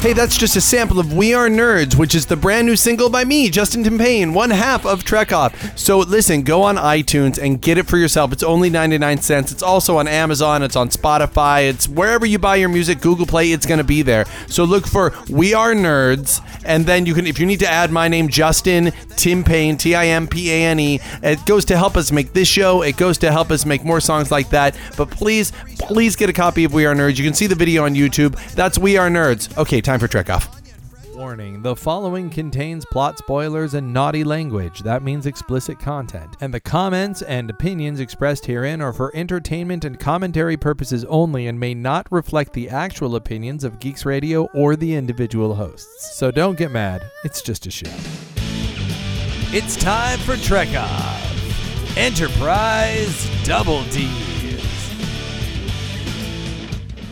Hey, that's just a sample of We Are Nerds, which is the brand new single by me, Justin Timpane, one half of Trek Off. So listen, go on iTunes and get it for yourself. It's only 99 cents. It's also on Amazon, it's on Spotify, it's wherever you buy your music, Google Play, it's going to be there. So look for We Are Nerds, and then you can, if you need to add my name, Justin Timpane, T I M P A N E, it goes to help us make this show, it goes to help us make more songs like that. But please, please get a copy of We Are Nerds. You can see the video on YouTube. That's We Are Nerds. Okay, time for Trek Off. Warning the following contains plot spoilers and naughty language. That means explicit content. And the comments and opinions expressed herein are for entertainment and commentary purposes only and may not reflect the actual opinions of Geeks Radio or the individual hosts. So don't get mad, it's just a show. It's time for Trek Off Enterprise Double D's.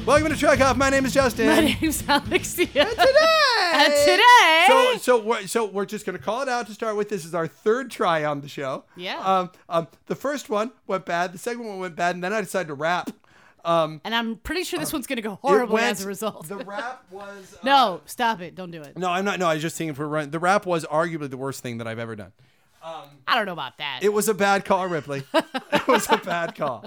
Welcome to Trek Off. My name is Justin. My name's Alexia. And today. And today. So so we're, so we're just gonna call it out to start with. This is our third try on the show. Yeah. Um. Um. The first one went bad. The second one went bad, and then I decided to rap. Um. and I'm pretty sure this one's gonna go it horribly went- as a result. The rap was. uh, no, stop it. Don't do it. No, I'm not. No, I was just thinking for run. The rap was arguably the worst thing that I've ever done. Um, I don't know about that. It was a bad call, Ripley. it was a bad call.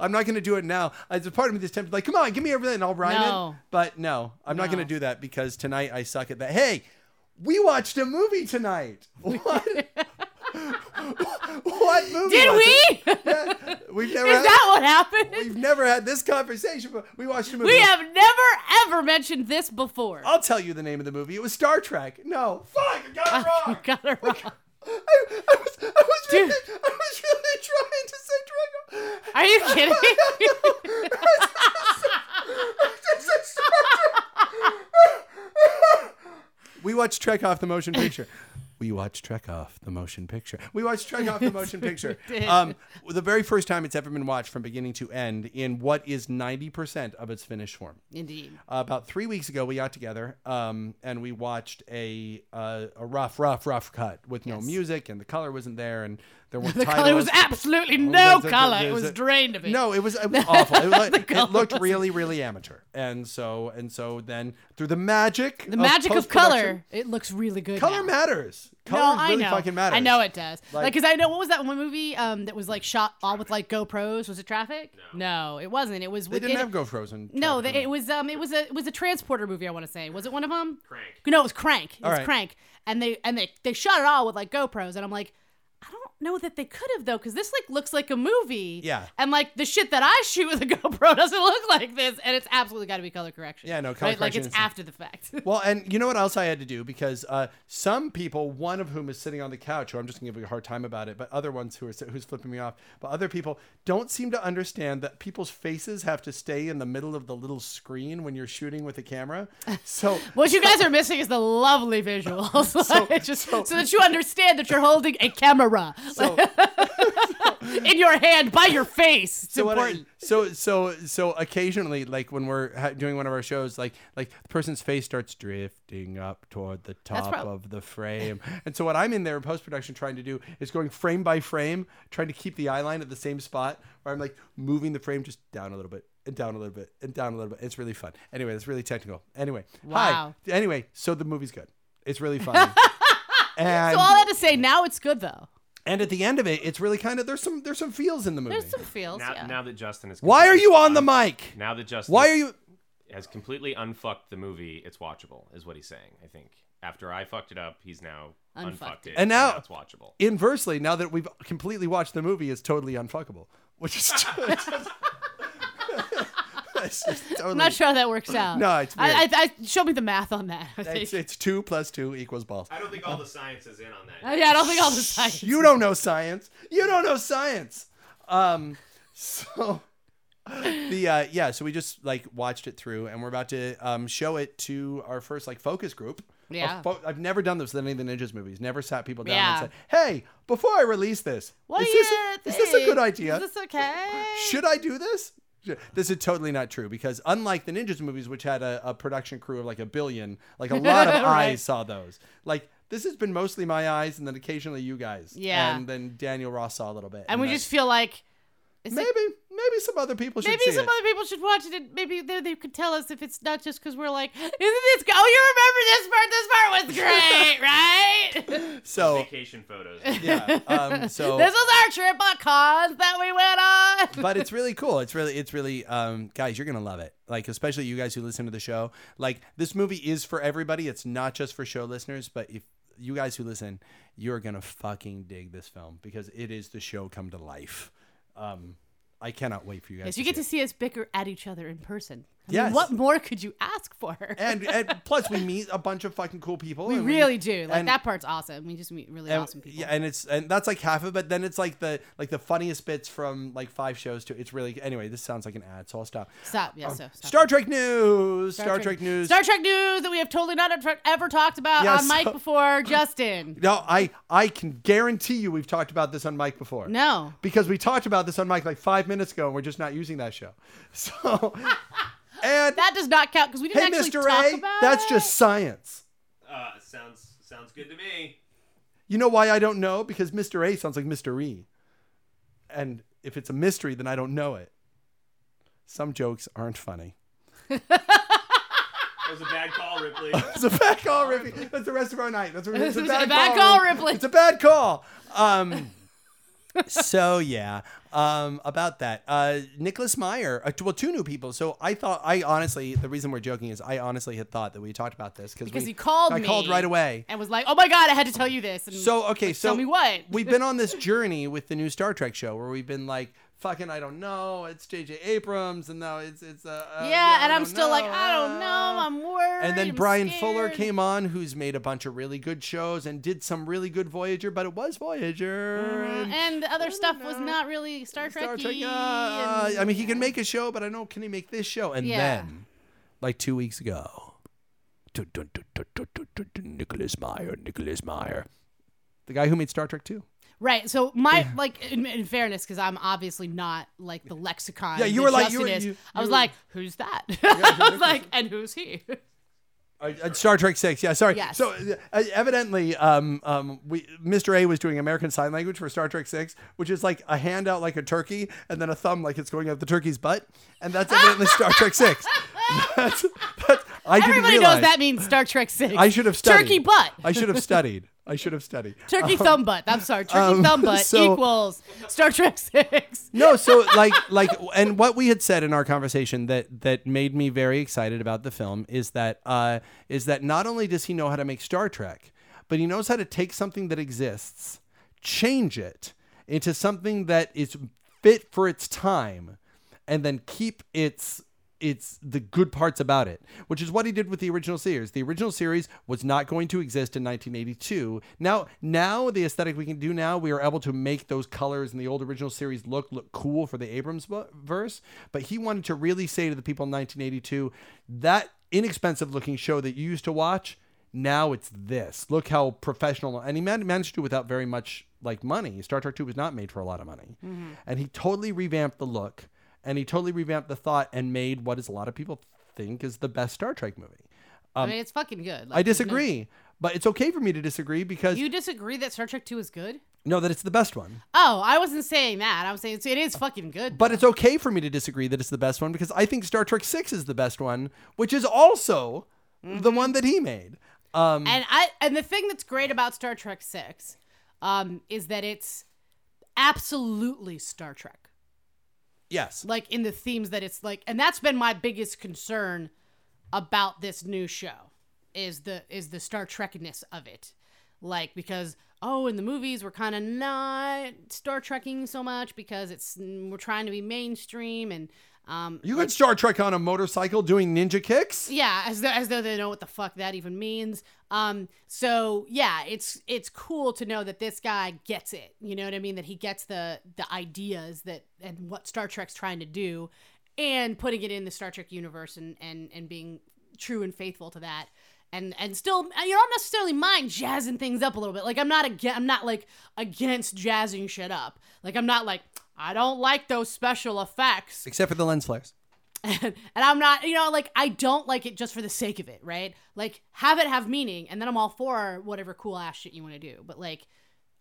I'm not going to do it now. As a part of me, this tempted, like, come on, give me everything, and I'll rhyme No. it. But no, I'm not going to do that because tonight I suck at that. Hey, we watched a movie tonight. What? what movie? Did we? it? We've never. Is had, that what happened? We've never had this conversation, but we watched a movie. We have never ever mentioned this before. I'll tell you the name of the movie. It was Star Trek. No, fuck, I got it wrong. You got it wrong. I, I was, I was, Dude. I was really trying to say Drago. Are you kidding? We watched Trek off the motion picture. We watched Trek off the motion picture. We watched Trek off the motion picture. Um, the very first time it's ever been watched from beginning to end in what is 90% of its finished form. Indeed. Uh, about three weeks ago, we got together um, and we watched a uh, a rough, rough, rough cut with no Yes. music, and the color wasn't there, and there weren't The color was absolutely no there's color. It was drained of it. No, it was, it was awful. It, was like, it looked wasn't- really, really amateur, and so and so then through the magic, The magic of color. It looks really good. color now. matters. Color no, I really know. fucking matters. I know it does. Like- Like, cause I know what was that one movie um that was like shot all with like GoPros? Was it Traffic? No, it wasn't. It was. They with, didn't it, have GoPros in. No, Trek. they, it was um it was a it was a transporter movie. I want to say was it one of them? Crank. No, it was Crank. It was Alright. Crank, and they and they they shot it all with like GoPros, and I'm like. Know that they could have though, because this like looks like a movie. Yeah. And like the shit that I shoot with a GoPro doesn't look like this, and it's absolutely got to be color correction. Yeah, no, color right? Like correction it's after the fact. Well, and you know what else I had to do because uh, some people, one of whom is sitting on the couch, who I'm just gonna give you a hard time about it, but other ones who are who's flipping me off, but other people don't seem to understand that people's faces have to stay in the middle of the little screen when you're shooting with a camera. So What you guys are missing is the lovely visuals, Like, just so, that you understand that you're holding a camera so, in your hand by your face. It's so what I- so so so occasionally, like when we're ha- doing one of our shows, like like the person's face starts drifting up toward the top prob- of the frame, and so what I'm in there in post production trying to do is going frame by frame, trying to keep the eye line at the same spot, where I'm like moving the frame just down a little bit. And down a little bit, and down a little bit. It's really fun. Anyway, it's really technical. Anyway, Wow. hi. Anyway, so the movie's good. It's really fun. and so all that to say, now it's good though. And at the end of it, it's really kind of there's some there's some feels in the movie. There's some feels. Now, yeah. now that Justin is. Why are you on the mic? Now that Justin Why are you? has completely unfucked the movie, it's watchable, is what he's saying. I think after I fucked it up, he's now Unfucked unfucked it. it, And now- it's watchable. inversely, now that we've completely watched the movie, it's totally unfuckable, which is just totally. I'm not sure how that works out. No, it's I, weird. I, I show me the math on that. I think. It's, it's two plus two equals balls. I don't think all the science is in on that. Uh, yeah, I don't think all the science. You don't know science. You don't know science. Um, so the uh, yeah, so we just like watched it through, and we're about to um show it to our first like focus group. Yeah. fo- I've never done this with any of the ninjas movies. Never sat people down Yeah. and said, "Hey, before I release this, What is this a, is this a good idea? Is this okay? should I do this? This is totally not true because unlike the Ninjas movies, which had a, a production crew of like a billion, like a lot of Right. eyes saw those. Like this has been mostly my eyes, and then occasionally you guys. Yeah. And then Daniel Ross saw a little bit. and we just feel like Is it- maybe maybe some other people should Maybe some it. other people should watch it. And maybe they, they could tell us if it's not just because we're like, isn't this? go- Oh, you remember this part? This part was great, right? so Vacation photos. yeah, um, so this was our trip on cons that we went on. but it's really cool. It's really, it's really, um, guys, you're gonna love it. Like, especially you guys who listen to the show. Like, this movie is for everybody. It's not just for show listeners. But if you guys who listen, you're gonna fucking dig this film because it is the show come to life. Um, I cannot wait for you guys. Yes, you to get to see see us bicker at each other in person. I Yes. mean, what more could you ask for? and and plus we meet a bunch of fucking cool people. we really do. Like and- that part's awesome. We just meet really and, awesome people. Yeah, and it's and that's like half of it. But then it's like the like the funniest bits from like five shows too. It's really anyway. This sounds like an ad, so I'll stop. Stop. Yeah. Um, so stop. Star Trek news. Star, Trek, news. Star Trek news that we have totally not ever talked about Yeah, on mic so- before. Justin. No, I I can guarantee you we've talked about this on mic before. No. Because we talked about this on mic like five minutes ago, and we're just not using that show. So, and That does not count because we didn't hey, actually Mr. talk A, about that's it. just science. Uh, sounds sounds good to me. You know why I don't know? Because Mr. A sounds like Mr. E, and if it's a mystery, then I don't know it. Some jokes aren't funny. That was a bad call, Ripley. It's a bad call, Ripley. That's the rest of our night. That's a, it's a It's bad, a bad call, Ri- Ripley. It's a bad call. Um, so yeah, um, about that, uh, Nicholas Meyer. Uh, well, two new people. So I thought, I honestly, the reason we're joking is I honestly had thought that we talked about this because because he called I me. called right away. and was like, "Oh my god, I had to tell you this." And So okay, so tell me what. we've been on this journey with the new Star Trek show where we've been like, fucking I don't know. It's J.J. Abrams, and now it's it's uh, uh yeah, and I'm still know. like I don't know. I'm worried. And then I'm Brian scared. Fuller came on, who's made a bunch of really good shows and did some really good Voyager, but it was Voyager, mm-hmm. and, and, the other stuff know. was not really Star Trek. Star Trek. Uh, I mean, he can make a show, but I know can he make this show? And yeah. then, like two weeks ago, Nicholas Meyer, Nicholas Meyer, the guy who made Star Trek Two. Right. So my like in, in fairness, because I'm obviously not like the lexicon. Yeah, you were like- you were- is, you- I was you were- like, who's that? I was like, and who's he? Uh, uh, Star Trek Six, yeah, sorry. Yes. So uh, evidently, um, um, we Mr. A was doing American Sign Language for Star Trek Six, which is like a hand out like a turkey, and then a thumb like it's going up the turkey's butt, and that's evidently Star Trek Six. That's, that's, I didn't Everybody knows that means Star Trek Six. I should have studied. Turkey butt. I should have studied. I should have studied. Turkey thumb butt. I'm sorry. Turkey um, thumb butt so- equals Star Trek Six. No, so like like and what we had said in our conversation that that made me very excited about the film is that uh is that not only does he know how to make Star Trek, but he knows how to take something that exists, change it into something that is fit for its time and then keep its it's the good parts about it, which is what he did with the original series. The original series was not going to exist in 1982. Now, now the aesthetic we can do now, we are able to make those colors in the old original series look look cool for the Abrams verse. But he wanted to really say to the people in 1982 that inexpensive looking show that you used to watch. Now it's this. Look how professional, and he man- managed to do without very much like money. Star Trek Two was not made for a lot of money, mm-hmm. and he totally revamped the look and he totally revamped the thought and made what is a lot of people think is the best Star Trek movie. I mean, it's fucking good. Like, I there's no- disagree, but it's okay for me to disagree because You disagree that Star Trek Two is good? no, that it's the best one. Oh, I wasn't saying that. I was saying it's, it is fucking good. But it's okay for me to disagree that it's the best one because I think Star Trek Six is the best one, which is also the one that he made. Um, And I and the thing that's great about Star Trek Six, um, is that it's absolutely Star Trek. Yes, Like in the themes that it's like, and that's been my biggest concern about this new show is the is the Star Trekness of it. Like because oh, in the movies we're kind of not Star Trekking so much because it's we're trying to be mainstream and um you got Star Trek on a motorcycle doing ninja kicks. yeah, as though, as though they know what the fuck that even means. Um, so yeah, it's it's cool to know that this guy gets it. You know what I mean? That he gets the the ideas that and what Star Trek's trying to do, and putting it in the Star Trek universe and and and being true and faithful to that. And, and still, you don't necessarily mind jazzing things up a little bit. Like I'm not against, I'm not like against jazzing shit up. Like I'm not like I don't like those special effects Except for the lens flares. and, I'm not, you know, like I don't like it just for the sake of it, right? Like have it have meaning, and then I'm all for whatever cool ass shit you want to do. But like,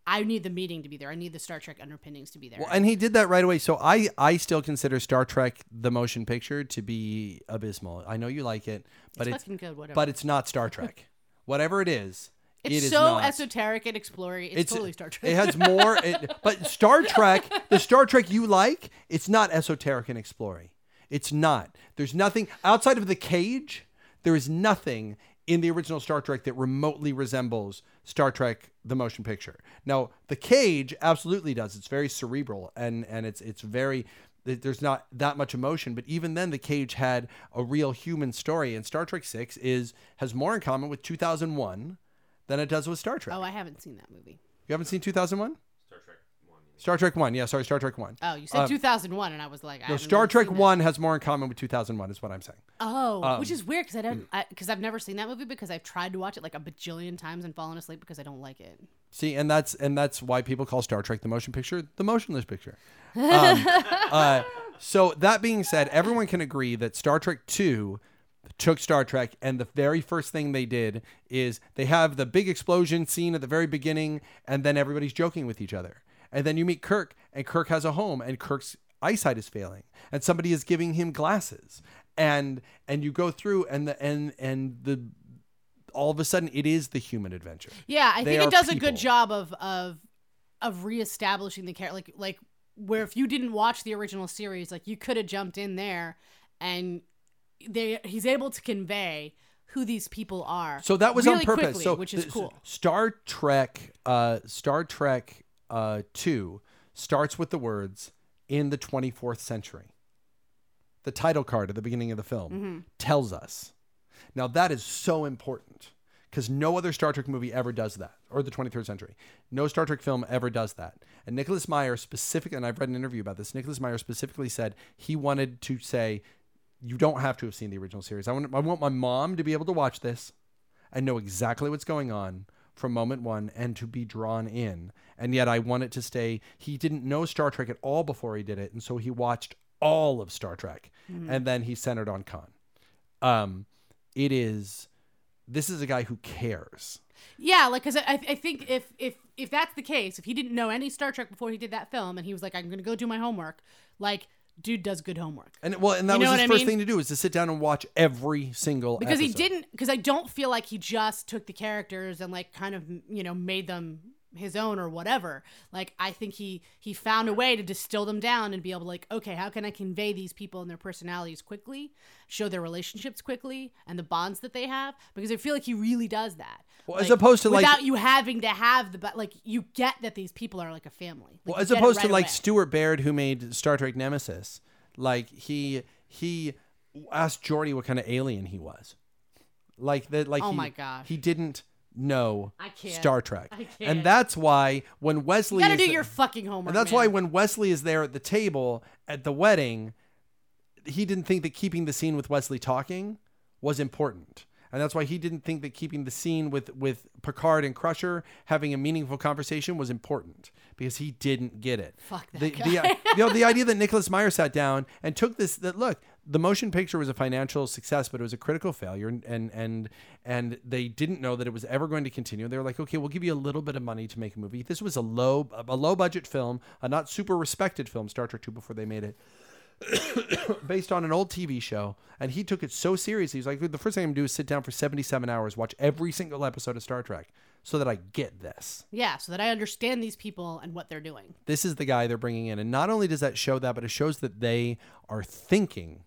I need the meeting to be there. I need the Star Trek underpinnings to be there. Well, and he did that right away. So I, I still consider Star Trek the motion picture to be abysmal. I know you like it, but it's it's, fucking good. Whatever. but it's not Star Trek. Whatever it is, it's it is so esoteric and exploring. It's, totally Star Trek. It has more, it, but Star Trek, the Star Trek you like, it's not esoteric and exploring. It's not. There's nothing outside of the cage. There is nothing in the original Star Trek that remotely resembles Star Trek the motion picture. Now, the cage absolutely does. It's very cerebral and and it's it's very there's not that much emotion, but even then the cage had a real human story and Star Trek 6 is has more in common with 2001 than it does with Star Trek. oh, I haven't seen that movie. You haven't seen 2001? Star Trek one. Star Trek 1. Yeah, sorry, Star Trek 1. Oh, you said 2001, and I was like, I Uh, No, haven't Star really Trek seen that. 1 has more in common with 2001 is what I'm saying. Oh, Um, which is weird because I don't because I've never seen that movie because I've tried to watch it like a bajillion times and fallen asleep because I don't like it. See, and that's and that's why people call Star Trek the motion picture the motionless picture. Um, uh, so that being said, everyone can agree that Star Trek Two took Star Trek, and the very first thing they did is they have the big explosion scene at the very beginning, and then everybody's joking with each other, and then you meet Kirk, and Kirk has a home, and Kirk's eyesight is failing, and somebody is giving him glasses, and and you go through, and the and and the all of a sudden it is the human adventure. Yeah, I They think it does a good job of of of reestablishing the character. Like like where if you didn't watch the original series, like you could have jumped in there, and they he's able to convey who these people are. So that was really on purpose. quickly, so which is cool. Star Trek, uh, Star Trek uh, Two starts with the words "in the 24th century." The title card at the beginning of the film Mm-hmm. tells us. Now that is so important because no other Star Trek movie ever does that, or the 23rd century. No Star Trek film ever does that. And Nicholas Meyer specifically, and I've read an interview about this. Nicholas Meyer specifically said he wanted to say, "You don't have to have seen the original series. I want, I want my mom to be able to watch this." and know exactly what's going on from moment one and to be drawn in. And yet I want it to stay. He didn't know Star Trek at all before he did it. And so he watched all of Star Trek and then he centered on Khan. Um, it is, this is a guy who cares. Yeah, like because I, I think if if if that's the case, if he didn't know any Star Trek before he did that film, and he was like, I'm gonna go do my homework, like dude does good homework. And well, and that You was his first mean? thing to do is to sit down and watch every single because he didn't because i don't feel like he just took the characters and like kind of you know made them his own or whatever like i think he he found a way to distill them down and be able to like okay how can i convey these people and their personalities quickly show their relationships quickly and the bonds that they have because i feel like he really does that Well, as opposed to, like- without you having to have the but like you get that these people are like a family Like, Well, as opposed to like away. Stuart Baird, who made Star Trek Nemesis, like he he asked Geordi what kind of alien he was, like that. Like Oh he, my gosh. he didn't know I can't. Star Trek, I can't. and that's why when Wesley you gotta is do your fucking homework and that's man. why when Wesley is there at the table at the wedding, he didn't think that keeping the scene with Wesley talking was important. And that's why he didn't think that keeping the scene with, with Picard and Crusher having a meaningful conversation was important because he didn't get it. Fuck that the, guy. The, you know, the idea that Nicholas Meyer sat down and took this that look, the motion picture was a financial success, but it was a critical failure and and and, and they didn't know that it was ever going to continue. They were like, okay, we'll give you a little bit of money to make a movie. This was a low a low budget film, a not super respected film, Star Trek 2 before they made it based on an old TV show, and he took it so seriously. He's like, the first thing I'm gonna do is sit down for 77 hours, watch every single episode of Star Trek, so that I get this. yeah so that i understand these people and what they're doing This is the guy they're bringing in, and not only does that show that, but it shows that they are thinking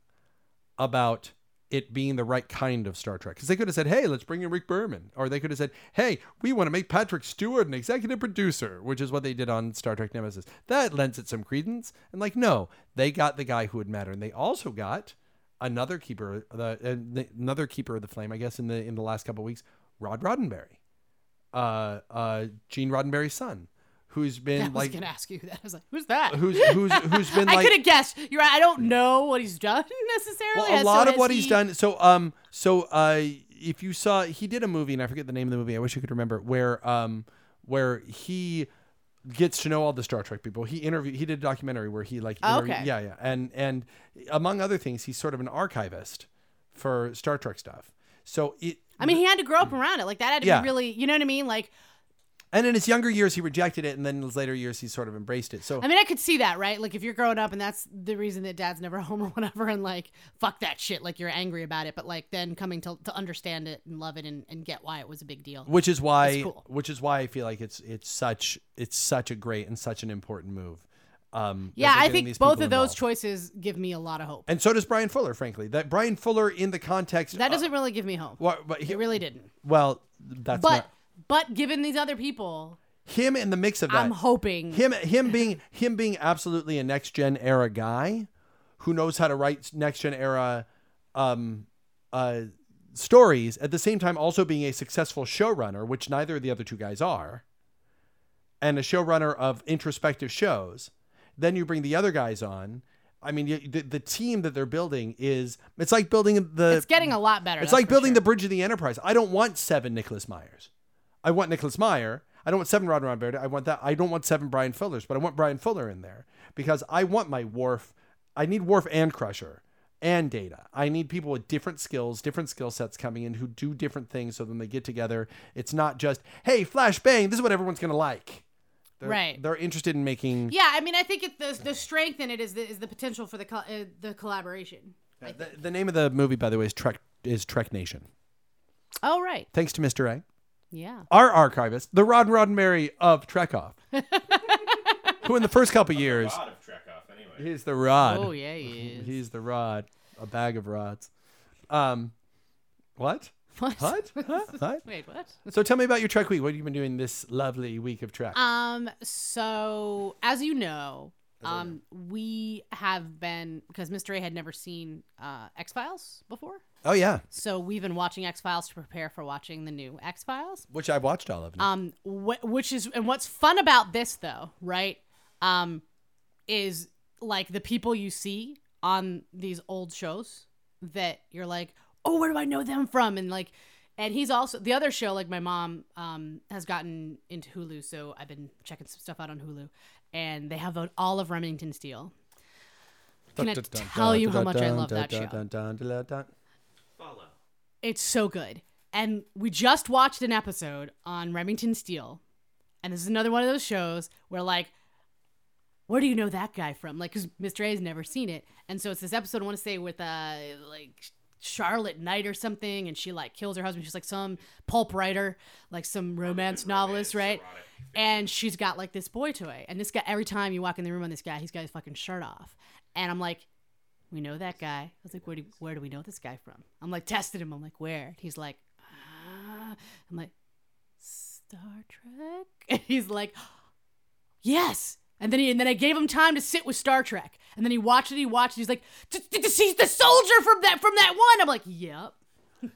about it being the right kind of Star Trek. Because they could have said, "Hey, let's bring in Rick Berman," or they could have said, "Hey, we want to make Patrick Stewart an executive producer," which is what they did on Star Trek Nemesis. That lends it some credence. And like, no, they got the guy who would matter, and they also got another keeper, the, uh, another keeper of the flame, I guess, in the in the last couple of weeks, Rod Roddenberry, uh, uh, Gene Roddenberry's son, who's been i was like, gonna ask you that i was like who's that who's who's who's been like, I could have guessed. You're right. I don't know what he's done necessarily. well, a So lot of what he- he's done. So, um, so uh, if you saw, he did a movie, and I forget the name of the movie. I wish I could remember where, um, where he gets to know all the Star Trek people. He interviewed. He did a documentary where he like, Oh, okay. yeah, yeah, and and among other things, he's sort of an archivist for Star Trek stuff. So it, I mean, he had to grow up around it. Like that had to Yeah. be really. You know what I mean? Like And in his younger years, he rejected it, and then in his later years, he sort of embraced it. So I mean, I could see that, right? Like if you're growing up and that's the reason that dad's never home or whatever, and like fuck that shit, like you're angry about it, but like then coming to, to understand it and love it and, and get why it was a big deal. which is why cool. which is why I feel like it's it's such it's such a great and such an important move. Um, Yeah, I think both of those choices give me a lot of hope. and so does Brian Fuller. Frankly, that Brian Fuller in the context That doesn't really give me hope. Well, but he, It really didn't. well, that's But not but given these other people, him in the mix of that. I'm hoping him him being him being absolutely a next gen era guy who knows how to write next gen era um uh stories at the same time also being a successful showrunner which neither of the other two guys are and a showrunner of introspective shows then you bring the other guys on i mean the, the team that they're building is it's like building the it's getting a lot better. it's like building sure. the bridge of the enterprise. I don't want seven Nicholas Meyers. I want Nicholas Meyer. I don't want seven Rod Roddenberry. I want that. I don't want seven Brian Fullers, but I want Brian Fuller in there because I want my Worf. I need Worf and Crusher and Data. I need people with different skills, different skill sets coming in who do different things. So then they get together. It's not just hey, flash bang. This is what everyone's gonna like. They're, Right. They're interested in making. Yeah, I mean, I think it, the the strength in it is the, is the potential for the col- uh, the collaboration. The, the name of the movie, by the way, is Trek is Trek Nation. Oh right, Thanks to Mr. A. yeah. our archivist, the Rod and Roddenberry of Trekoff, who in the first couple years, God of Trek off anyway. he's the rod. Oh yeah, he is. He's the rod, a bag of rods. Um, what? What? What? Huh? what? Wait, what? So tell me about your Trek week. What have you been doing this lovely week of Trek? Um, so as you know, um, we have been because Mr. A had never seen uh, X Files before, oh yeah, so we've been watching X Files to prepare for watching the new X Files. which I've watched all of. Um, wh- which is and what's fun about this though, right? Um, is like the people you see on these old shows that you're like, oh, where do I know them from? And like, and he's also the other show. Like my mom um has gotten into Hulu, so I've been checking some stuff out on Hulu, and they have all of Remington Steele. Can I tell you how much I love that show? It's so good. And we just watched an episode on Remington Steele. And this is another one of those shows where, like, where do you know that guy from? Like, because Mr. A has never seen it. And so it's this episode, I want to say, with, uh, like, Charlotte Knight or something. And she, like, kills her husband. She's, like, some pulp writer, like, some romance novelist, right? And she's got, like, this boy toy. And this guy, every time you walk in the room on this guy, he's got his fucking shirt off. And I'm like, we know that guy. I was like, where do where do we know this guy from? I'm like tested him. I'm like, where? He's like, ah. I'm like, Star Trek. And he's like, yes. And then he and then I gave him time to sit with Star Trek. And then he watched it. He watched. it, He's like, "D- d- d- he's the soldier from that from that one. I'm like, yep.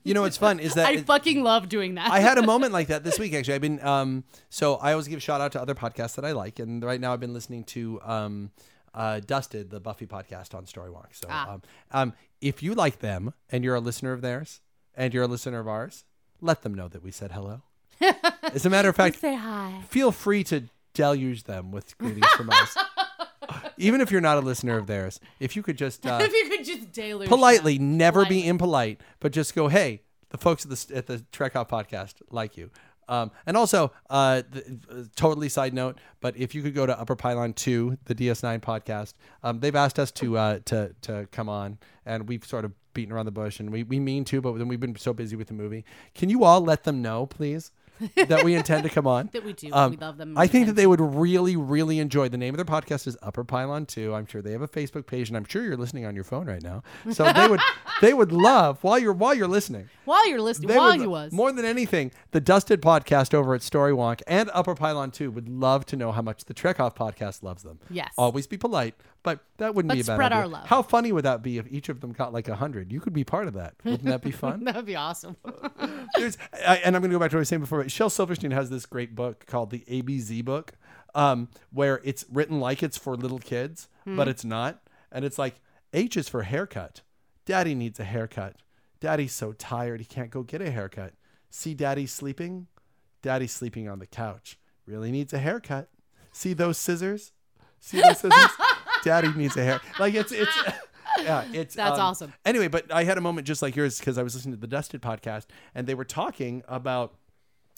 You know what's fun is that I fucking love doing that. I had a moment like that this week. Actually, I've been um. So I always give shout out to other podcasts that I like, and right now I've been listening to um, uh, Dusted, the Buffy podcast on Storywonk. So Ah. um, um, if you like them and you're a listener of theirs and you're a listener of ours, let them know that we said hello. As a matter of fact, say hi. feel free to deluge them with greetings from us. Even if you're not a listener of theirs, if you could just uh, if you could just deluge politely, them. never be impolite, but just go, hey, the folks at the at the Trek Out podcast like you. Um, and also, uh, the, uh, totally side note, but if you could go to Upper Pylon Two, the DS9 podcast, um, they've asked us to uh, to to come on, and we've sort of beaten around the bush, and we, we mean to, but then we've been so busy with the movie. Can you all let them know, please, that we intend to come on? That we do. Um, we love them. I think that they would really, really enjoy. The name of their podcast is Upper Pylon Two. I'm sure they have a Facebook page, and I'm sure you're listening on your phone right now. So they would, they would love while you're while you're listening. while you're listening, while would, you was more than anything, the Dusted podcast over at Storywonk and Upper Pylon Two would love to know how much the Trek Off podcast loves them. Yes. always be polite, but that wouldn't But be a bad spread idea. our love. How funny would that be if each of them got like a hundred? You could be part of that. Wouldn't that be fun? that would be awesome. There's, I, and I'm going to go back to what I was saying before. But Shel Silverstein has this great book called the ABZ book, um, where it's written like it's for little kids, but it's not. And it's like H is for haircut. Daddy needs a haircut. Daddy's so tired he can't go get a haircut. See, Daddy sleeping. Daddy's sleeping on the couch. Really needs a haircut. See those scissors? See those scissors? Daddy needs a hair. Like it's it's. Yeah, it's That's um, awesome. Anyway, but I had a moment just like yours because I was listening to the Dusted podcast and they were talking about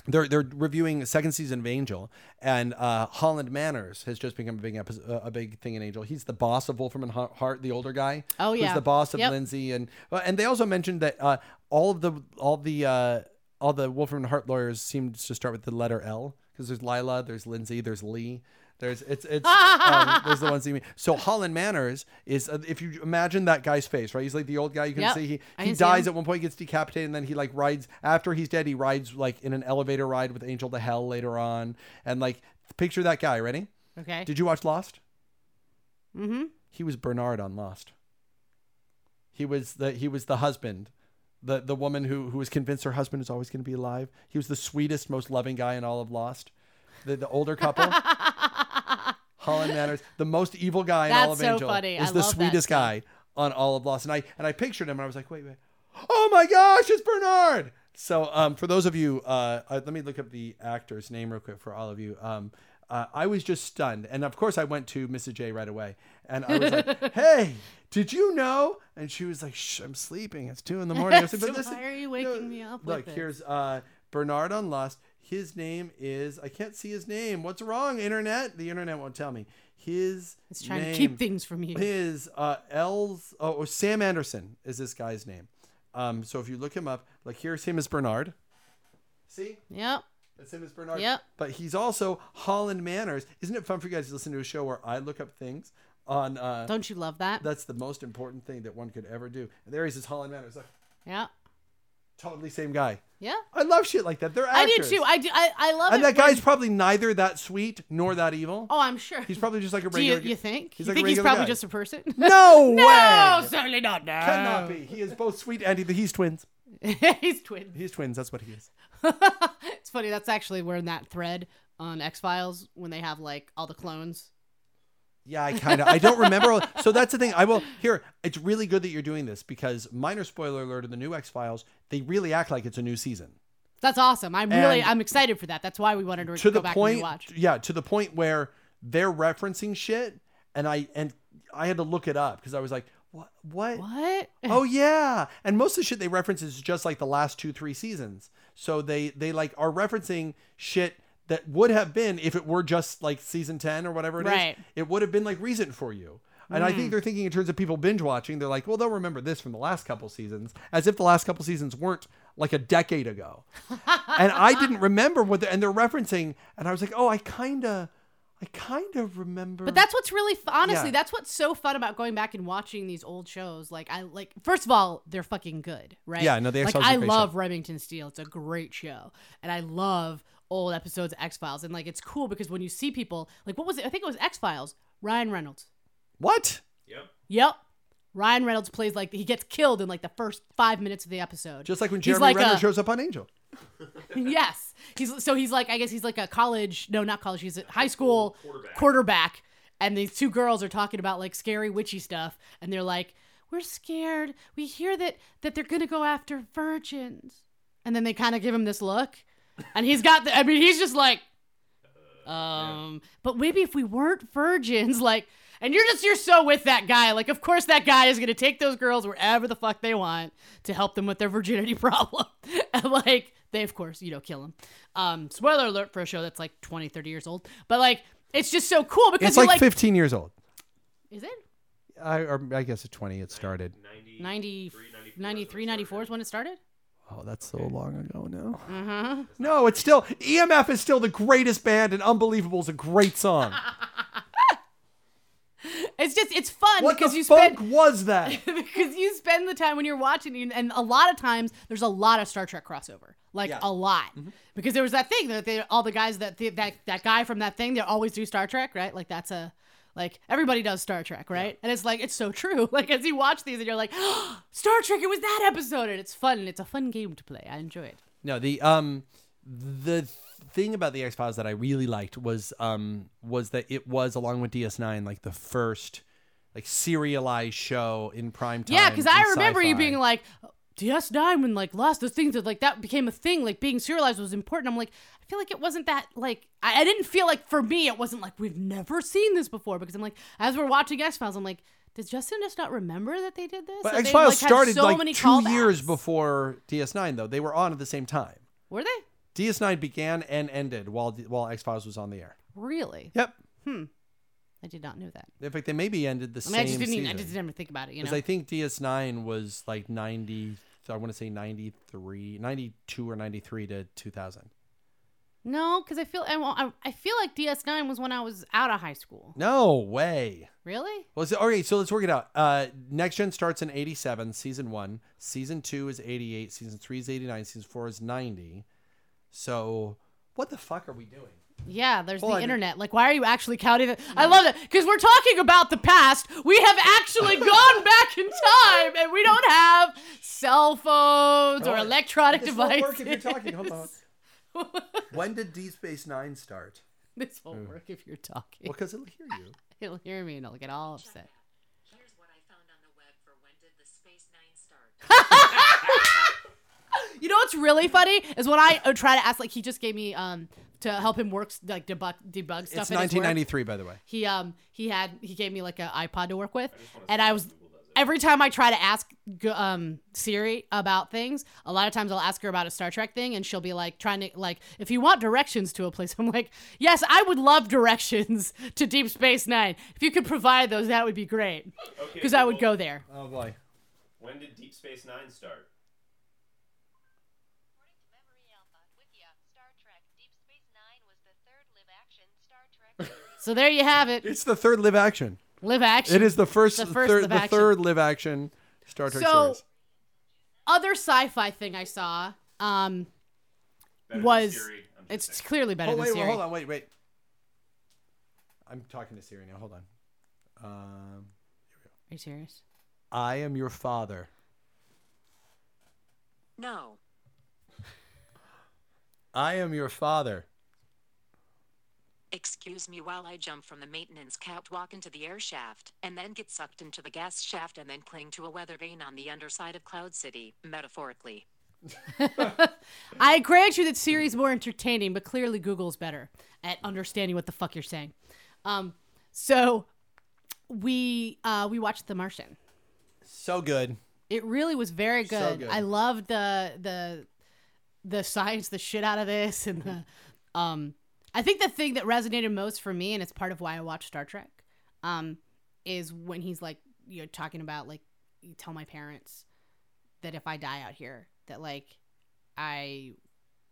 they're they're reviewing the second season of Angel, and uh, Holland Manners has just become a big episode, a big thing in Angel. He's the boss of Wolfram and Hart, the older guy. Oh, yeah. who's the boss of Yep. Lindsey, and uh, and they also mentioned that uh, all of the all the uh, all the Wolfram and Hart lawyers seem to start with the letter L because there's Lilah, there's Lindsey, there's Lee. There's it's it's um, there's the ones you mean. So Holland Manners is uh, if you imagine that guy's face, right? He's like the old guy. You can Yep. see he I he can see dies him. at one point, gets decapitated, and then he like rides after he's dead. He rides like in an elevator ride with Angel to Hell later on, and like picture that guy. Ready? Okay. Did you watch Lost? mm-hmm. He was Bernard on Lost. He was the he was the husband, the the woman who who was convinced her husband is always going to be alive. He was the sweetest, most loving guy in all of Lost. The the older couple. Holland Manners, the most evil guy in all of so Angel, funny. is I the love that sweetest guy on all of Lost. And I and I pictured him, and I was like, wait, wait, oh my gosh, it's Bernard. So, um, for those of you, uh, uh, let me look up the actor's name real quick for all of you. Um, uh, I was just stunned, and of course, I went to Mrs. J right away, and I was like, "Hey, did you know?" And she was like, "Shh, I'm sleeping. It's two in the morning." I said, So "But listen, why are you waking me up Look, this?" here's uh, Bernard on Lost. His name is I can't see his name. What's wrong, internet? The internet won't tell me. His It's trying name to keep things from you. His uh L's oh Sam Anderson is this guy's name. Um so if you look him up, like here's him as Bernard. See? Yep. That's him as Bernard. Yep. But he's also Holland Manners. Isn't it fun for you guys to listen to a show where I look up things on uh Don't you love that? that's the most important thing that one could ever do. And there he is Holland Manners. Look, yeah. Totally same guy. Yeah. I love shit like that. They're actors. I do too. I do. I, I love and it. that guy's probably neither that sweet nor that evil. Oh, I'm sure. He's probably just like a do you, regular. you think? He's you like a think he's regular probably guy. just a person? No, no, way. certainly not. No. Cannot be. He is both sweet and he- he's twins. he's twins. He's twins. That's what he is. it's funny. That's actually where in that thread on X Files when they have like all the clones. Yeah, I kind of. I don't remember. So that's the thing. I will here. It's really good that you're doing this because minor spoiler alert in the new X Files, they really act like it's a new season. That's awesome. I'm really I'm excited for that. That's why we wanted to, to go the back point and rewatch. yeah to the point where they're referencing shit and i and i had to look it up because i was like what what What? oh yeah and most of the shit they reference is just like the last two three seasons so they they like are referencing shit that would have been if it were just like season 10 or whatever it is. Right. it would have been like recent for you and I think mm. they're thinking in terms of people binge watching. They're like, well, they'll remember this from the last couple seasons, as if the last couple seasons weren't like a decade ago. and I didn't remember what, the, and they're referencing, and I was like, oh, I kind of, I kind of remember. But that's what's really f- honestly. Yeah. That's what's so fun about going back and watching these old shows. Like I like. First of all, they're fucking good, right? Yeah, no, the like is I love show. Remington Steele. It's a great show, and I love old episodes of X Files. And like, it's cool because when you see people like, what was it? I think it was X Files. Ryan Reynolds. what? Yep. Yep. Ryan Reynolds plays like he gets killed in like the first five minutes of the episode. Just like when Jeremy like Renner a- shows up on Angel. yes. He's so he's like I guess he's like a college no not college he's a high school quarterback. quarterback. and these two girls are talking about like scary witchy stuff and they're like we're scared we hear that that they're gonna go after virgins and then they kind of give him this look and he's got the I mean he's just like um but maybe if we weren't virgins like and you're just you're so with that guy like of course that guy is gonna take those girls wherever the fuck they want to help them with their virginity problem. And like they of course you know kill him um spoiler alert for a show that's like 20 30 years old. But like it's just so cool because It's you're like, like, 15 years old. is it? I, or I guess at 20 it started. 90, 90 93 94 is when it started Oh, that's so long ago now. mm-hmm. No, it's still EMF is still the greatest band, and Unbelievable is a great song. it's just it's fun what because the you spend was that? because you spend the time when you're watching and- and a lot of times there's a lot of Star Trek crossover like Yeah. a lot Mm-hmm. because there was that thing that they all the guys that that that guy from that thing they always do Star Trek right like that's a like everybody does Star Trek right? And it's like it's so true. Like as you watch these and you're like Star Trek it was that episode. And it's fun. And it's a fun game to play. I enjoy it. No, the um the thing about the X Files that I really liked was um was that it was along with DS9 like the first like serialized show in prime time. yeah because I remember you sci-fi. being like DS9 when like lost those things that like that became a thing like being serialized was important I'm like I feel like it wasn't that like I, I didn't feel like for me it wasn't like we've never seen this before because I'm like as we're watching X Files I'm like does Justin just not remember that they did this But X Files like, started so like many two years before DS9 though. They were on at the same time. were they DS9 began and ended while while X Files was on the air. Really? Yep. Hmm. I did not know that. In fact, they maybe ended the I same mean, I just didn't. Even, I just didn't ever think about it. You know. Because I think DS9 was like 90, I want to say 93, 92 or 93 to 2000. no, because I feel I, I, feel like DS9 was when I was out of high school. No way. Really? Well, so, okay, so let's work it out. Uh, Next Gen starts in 87, season one. Season two is 88. Season three is 89. Season four is 90. So, what the fuck are we doing? Yeah, there's Hold the on. internet. Like, why are you actually counting it? I love it because we're talking about the past. We have actually gone back in time, and we don't have cell phones or electronic This won't devices. work if you're talking. Hold on. when did Deep Space Nine start? this won't hmm. work if you're talking. Well, because it'll hear you. He'll hear me and he'll get all upset. Here's what I found on the web for when did the Space Nine start. You know what's really funny is when I uh, try to ask, like, he just gave me um to help him work, like debug debug stuff. It's in his work. 1993, by the way. he um he had he gave me like an iPod to work with, and I was every time I try to ask um Siri about things, a lot of times I'll ask her about a Star Trek thing, and she'll be like trying to like if you want directions to a place, I'm like, yes, I would love directions to Deep Space Nine. If you could provide those, that would be great, Okay, because I would Google, go there. Oh boy. When did Deep Space Nine start? According to Memory Alpha, Wikia, Star Trek, Deep Space Nine was the third live-action Star Trek series. So there you have it, It's the third live action. live action. It is the first, The first third, live the action. third live action Star Trek So- series. other sci-fi thing I saw. Um, was Siri, it's saying. clearly better Oh than wait, Siri. well, hold on, wait, wait. I'm talking to Siri now. Hold on. Um, Are you serious? I am your father. no. I am your father. Excuse me while I jump from the maintenance catwalk into the air shaft, and then get sucked into the gas shaft and then cling to a weather vane on the underside of Cloud City, metaphorically. I grant you that Siri's more entertaining, but clearly Google's better at understanding what the fuck you're saying. Um, so we uh, we watched The Martian. So good. It really was very So good. good. I loved the the the science, the shit out of this, and the um. I think the thing that resonated most for me, and it's part of why I watch Star Trek, um, is when he's like, you know, talking about like, you tell my parents that if I die out here, that like, I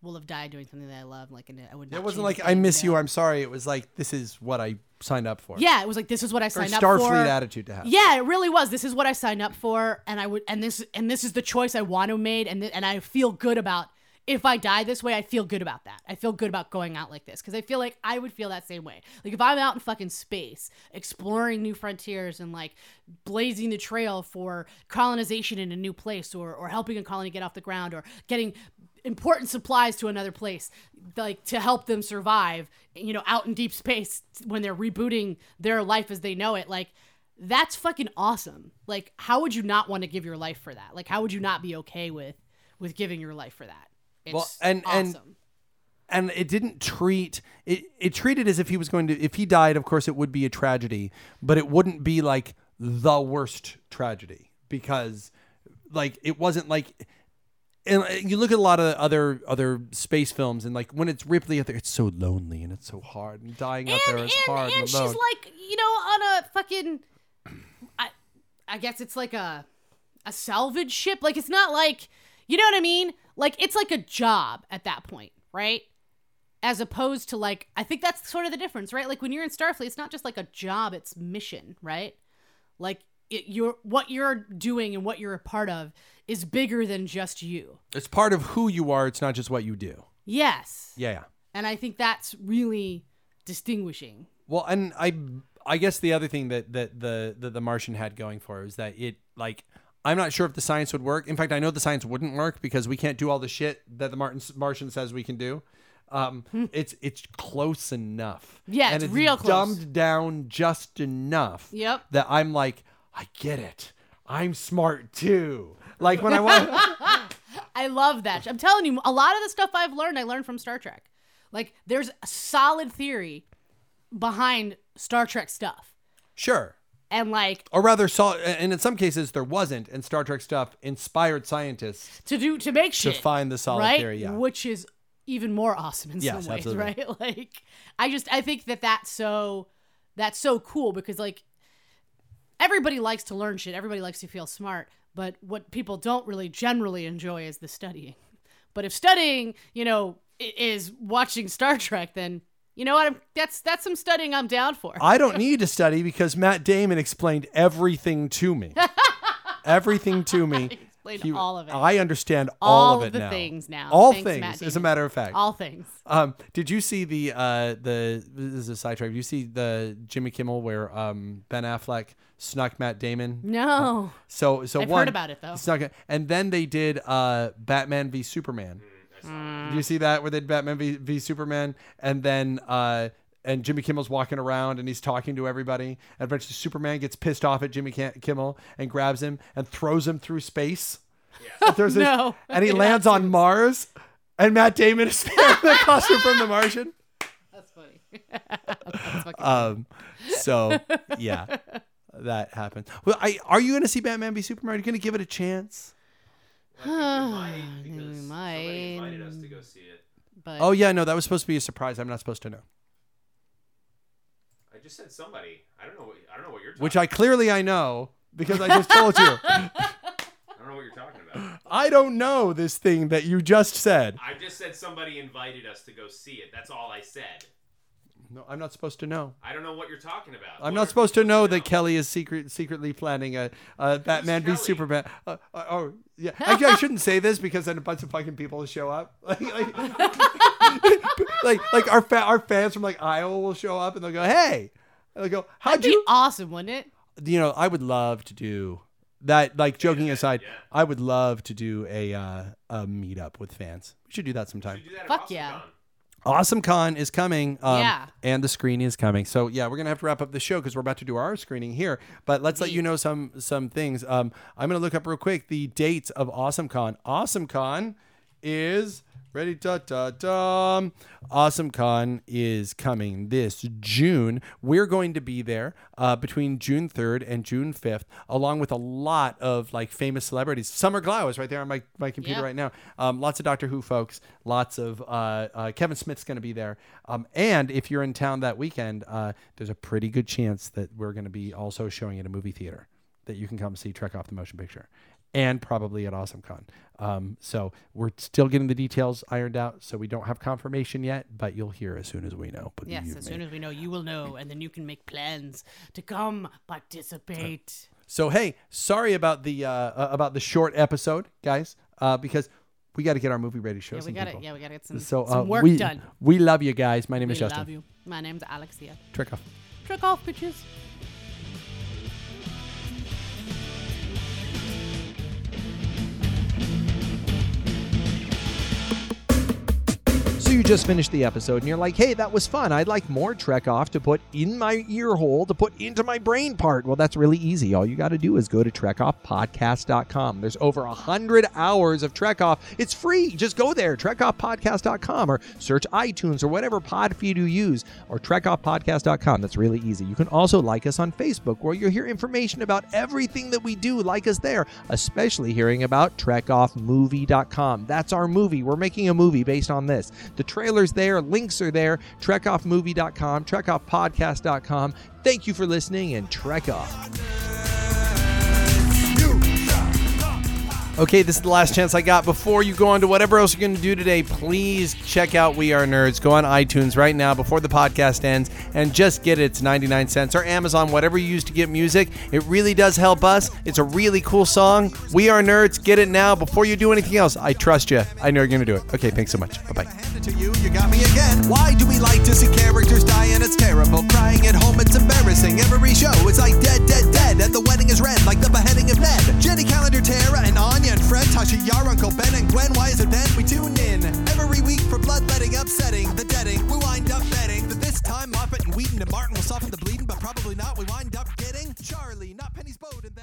will have died doing something that I love, like, and I would. Not It wasn't like I miss you. I'm sorry. It was like this is what I signed up for. Yeah, it was like this is what I Or signed up Starfleet for. attitude to have. Yeah, it really was. This is what I signed up for, and I would, and this, and this is the choice I want to made, and th- and I feel good about. If I die this way, I feel good about that. I feel good about going out like this because I feel like I would feel that same way. Like if I'm out in fucking space, exploring new frontiers and like blazing the trail for colonization in a new place, or or helping a colony get off the ground, or getting important supplies to another place, like to help them survive, you know, out in deep space when they're rebooting their life as they know it, like that's fucking awesome. Like, how would you not want to give your life for that? Like, how would you not be okay with with giving your life for that? It's Well, and- and- awesome. and it didn't treat it it treated as if he was going to if he died of course it would be a tragedy but it wouldn't be like the worst tragedy because like it wasn't like and uh, you look at a lot of other other space films and like when it's Ripley out there it's so lonely and it's so hard and dying out and, there is and, hard and and, she's like, you know, on a fucking, I, I guess it's like a, a salvage ship. Like it's not like, you know what I mean? Like it's like a job at that point, right? As opposed to like, I think that's sort of the difference, right? Like when you're in Starfleet, it's not just like a job; it's mission, right? Like it, you're what you're doing and what you're a part of is bigger than just you. it's part of who you are it's not just what you do Yes, yeah yeah and I think that's really distinguishing. Well, and I I guess the other thing that that the that the Martian had going for it was that it like I'm not sure if the science would work. In fact, I know the science wouldn't work because we can't do all the shit that the Martin, Martian says we can do. Um, it's it's close enough. Hmm. Yeah, and it's real close. dumbed down just enough. Yep. That I'm like, I get it. I'm smart too. Like when I want. I love that. I'm telling you, a lot of the stuff I've learned, I learned from Star Trek. Like, there's a solid theory behind Star Trek stuff. sure. And, like, Or rather, saw, and in some cases there wasn't, and Star Trek stuff inspired scientists to do, to make sure to shit. find the solid right? theory. Yeah. Which is even more awesome in Yes, some ways, absolutely. right? Like I just I think that that's so that's so cool because like everybody likes to learn shit. Everybody likes to feel smart, but what people don't really generally enjoy is the studying. But if studying, you know, is watching Star Trek, then you know what? I'm, that's that's some studying I'm down for. I don't need to study because Matt Damon explained everything to me. everything to me. explained all of it. I understand all, All of it the now. things now. All Thanks, Matt things, as a matter of fact. All things. Um, did you see the uh the this is a sidetrack? Did you see the Jimmy Kimmel where um Ben Affleck snuck Matt Damon? No. So so I've heard about it, though. Snuck it, and then they did uh Batman v Superman. Did you see that where they did Batman v, v Superman, and then uh and Jimmy Kimmel's walking around and he's talking to everybody. And eventually Superman gets pissed off at Jimmy Kimmel and grabs him and throws him through space. And, throws his- No. and he lands on Mars. And Matt Damon is there in the costume from The Martian. That's funny. That's Um, so yeah, that happened. Well, I are you going to see Batman v Superman? Are you going to give it a chance? might We because somebody might. invited us to go see it. but Oh yeah, no, that was supposed to be a surprise. I'm not supposed to know. I just said somebody. I don't know what I don't know what you're talking. Which I clearly I know because I just told you. I don't know what you're talking about. I don't know this thing that you just said. I just said somebody invited us to go see it. That's all I said. No, I'm not supposed to know. I don't know what you're talking about. I'm What not supposed to you know that Kelly is secret secretly planning a, a Batman v Superman. Uh, uh, oh yeah, actually I shouldn't say this because then a bunch of fucking people will show up. Like like, like, like our fa- our fans from like Iowa will show up and they'll go, hey, and they'll go, how'd that'd be you? awesome, wouldn't it? You know, I would love to do that. Like joking aside, yeah. I would love to do a uh, a meetup with fans. We should do that sometime. You do that Fuck Awesome yeah. Con. Awesome Con is coming. Um, Yeah. And the screening is coming. So yeah, we're gonna have to wrap up the show because we're about to do our screening here. But let's let you know some some things. Um, I'm gonna look up real quick the dates of Awesome Con. Awesome Con is ready. Da da da. Awesome Con is coming this June. We're going to be there uh, between June 3rd and June 5th, along with a lot of like famous celebrities. Summer Glau is right there on my my computer right now. Um, lots of Doctor Who folks. Lots of uh, uh, Kevin Smith's going to be there. Um, and if you're in town that weekend, uh, there's a pretty good chance that we're going to be also showing at a movie theater that you can come see Trek Off the Motion Picture, and probably at Awesome Con. Um, so we're still getting the details ironed out, so we don't have confirmation yet, but you'll hear as soon as we know. Yes, as soon as we know, you will know, and then you can make plans to come participate. So hey, sorry about the uh, uh, about the short episode, guys, uh, because we got to get our movie ready to show Yeah, we got to Yeah, we got to get some, So some uh, work we, done. We love you guys. My name We is Justin. We love you. My name's Alexia. Trick off. Trick off, bitches. So you just finished the episode and you're like, hey, that was fun. I'd like more Trek Off to put in my ear hole to put into my brain part. Well, that's really easy. All you got to do is go to trekoffpodcast.com. There's over a hundred hours of Trek Off. It's free. Just go there, trekoffpodcast.com, or search iTunes or whatever pod feed you use, or trekoffpodcast.com. That's really easy. You can also like us on Facebook, where you'll hear information about everything that we do. Like us there, especially hearing about trekoffmovie.com. That's our movie. We're making a movie based on this. The trailer's there, links are there, trekoffmovie.com, trekoffpodcast.com. Thank you for listening and Trek Off. Okay, this is the last chance I got before you go on to whatever else you're going to do today. Please check out We Are Nerds. Go on iTunes right now before the podcast ends and just get it. It's 99 cents or Amazon, whatever you use to get music. It really does help us. It's a really cool song. We Are Nerds. Get it now before you do anything else. I trust you. I know you're going to do it. Okay, thanks so much. Bye bye. You, you got me again. Why do we like to see characters die and it's terrible? Crying at home, it's embarrassing. Every show is like dead, dead, dead. The wedding is red, like the beheading of Ned. Jenny Calendar, Tara, and Anya and Fred, Tasha, Yar, Uncle Ben, and Gwen. Why is it then we tune in every week for bloodletting, upsetting, the deading? We wind up betting that this time Moffat and Whedon and Martin will soften the bleeding, but probably not. We wind up getting Charlie, not Penny's boat, and then.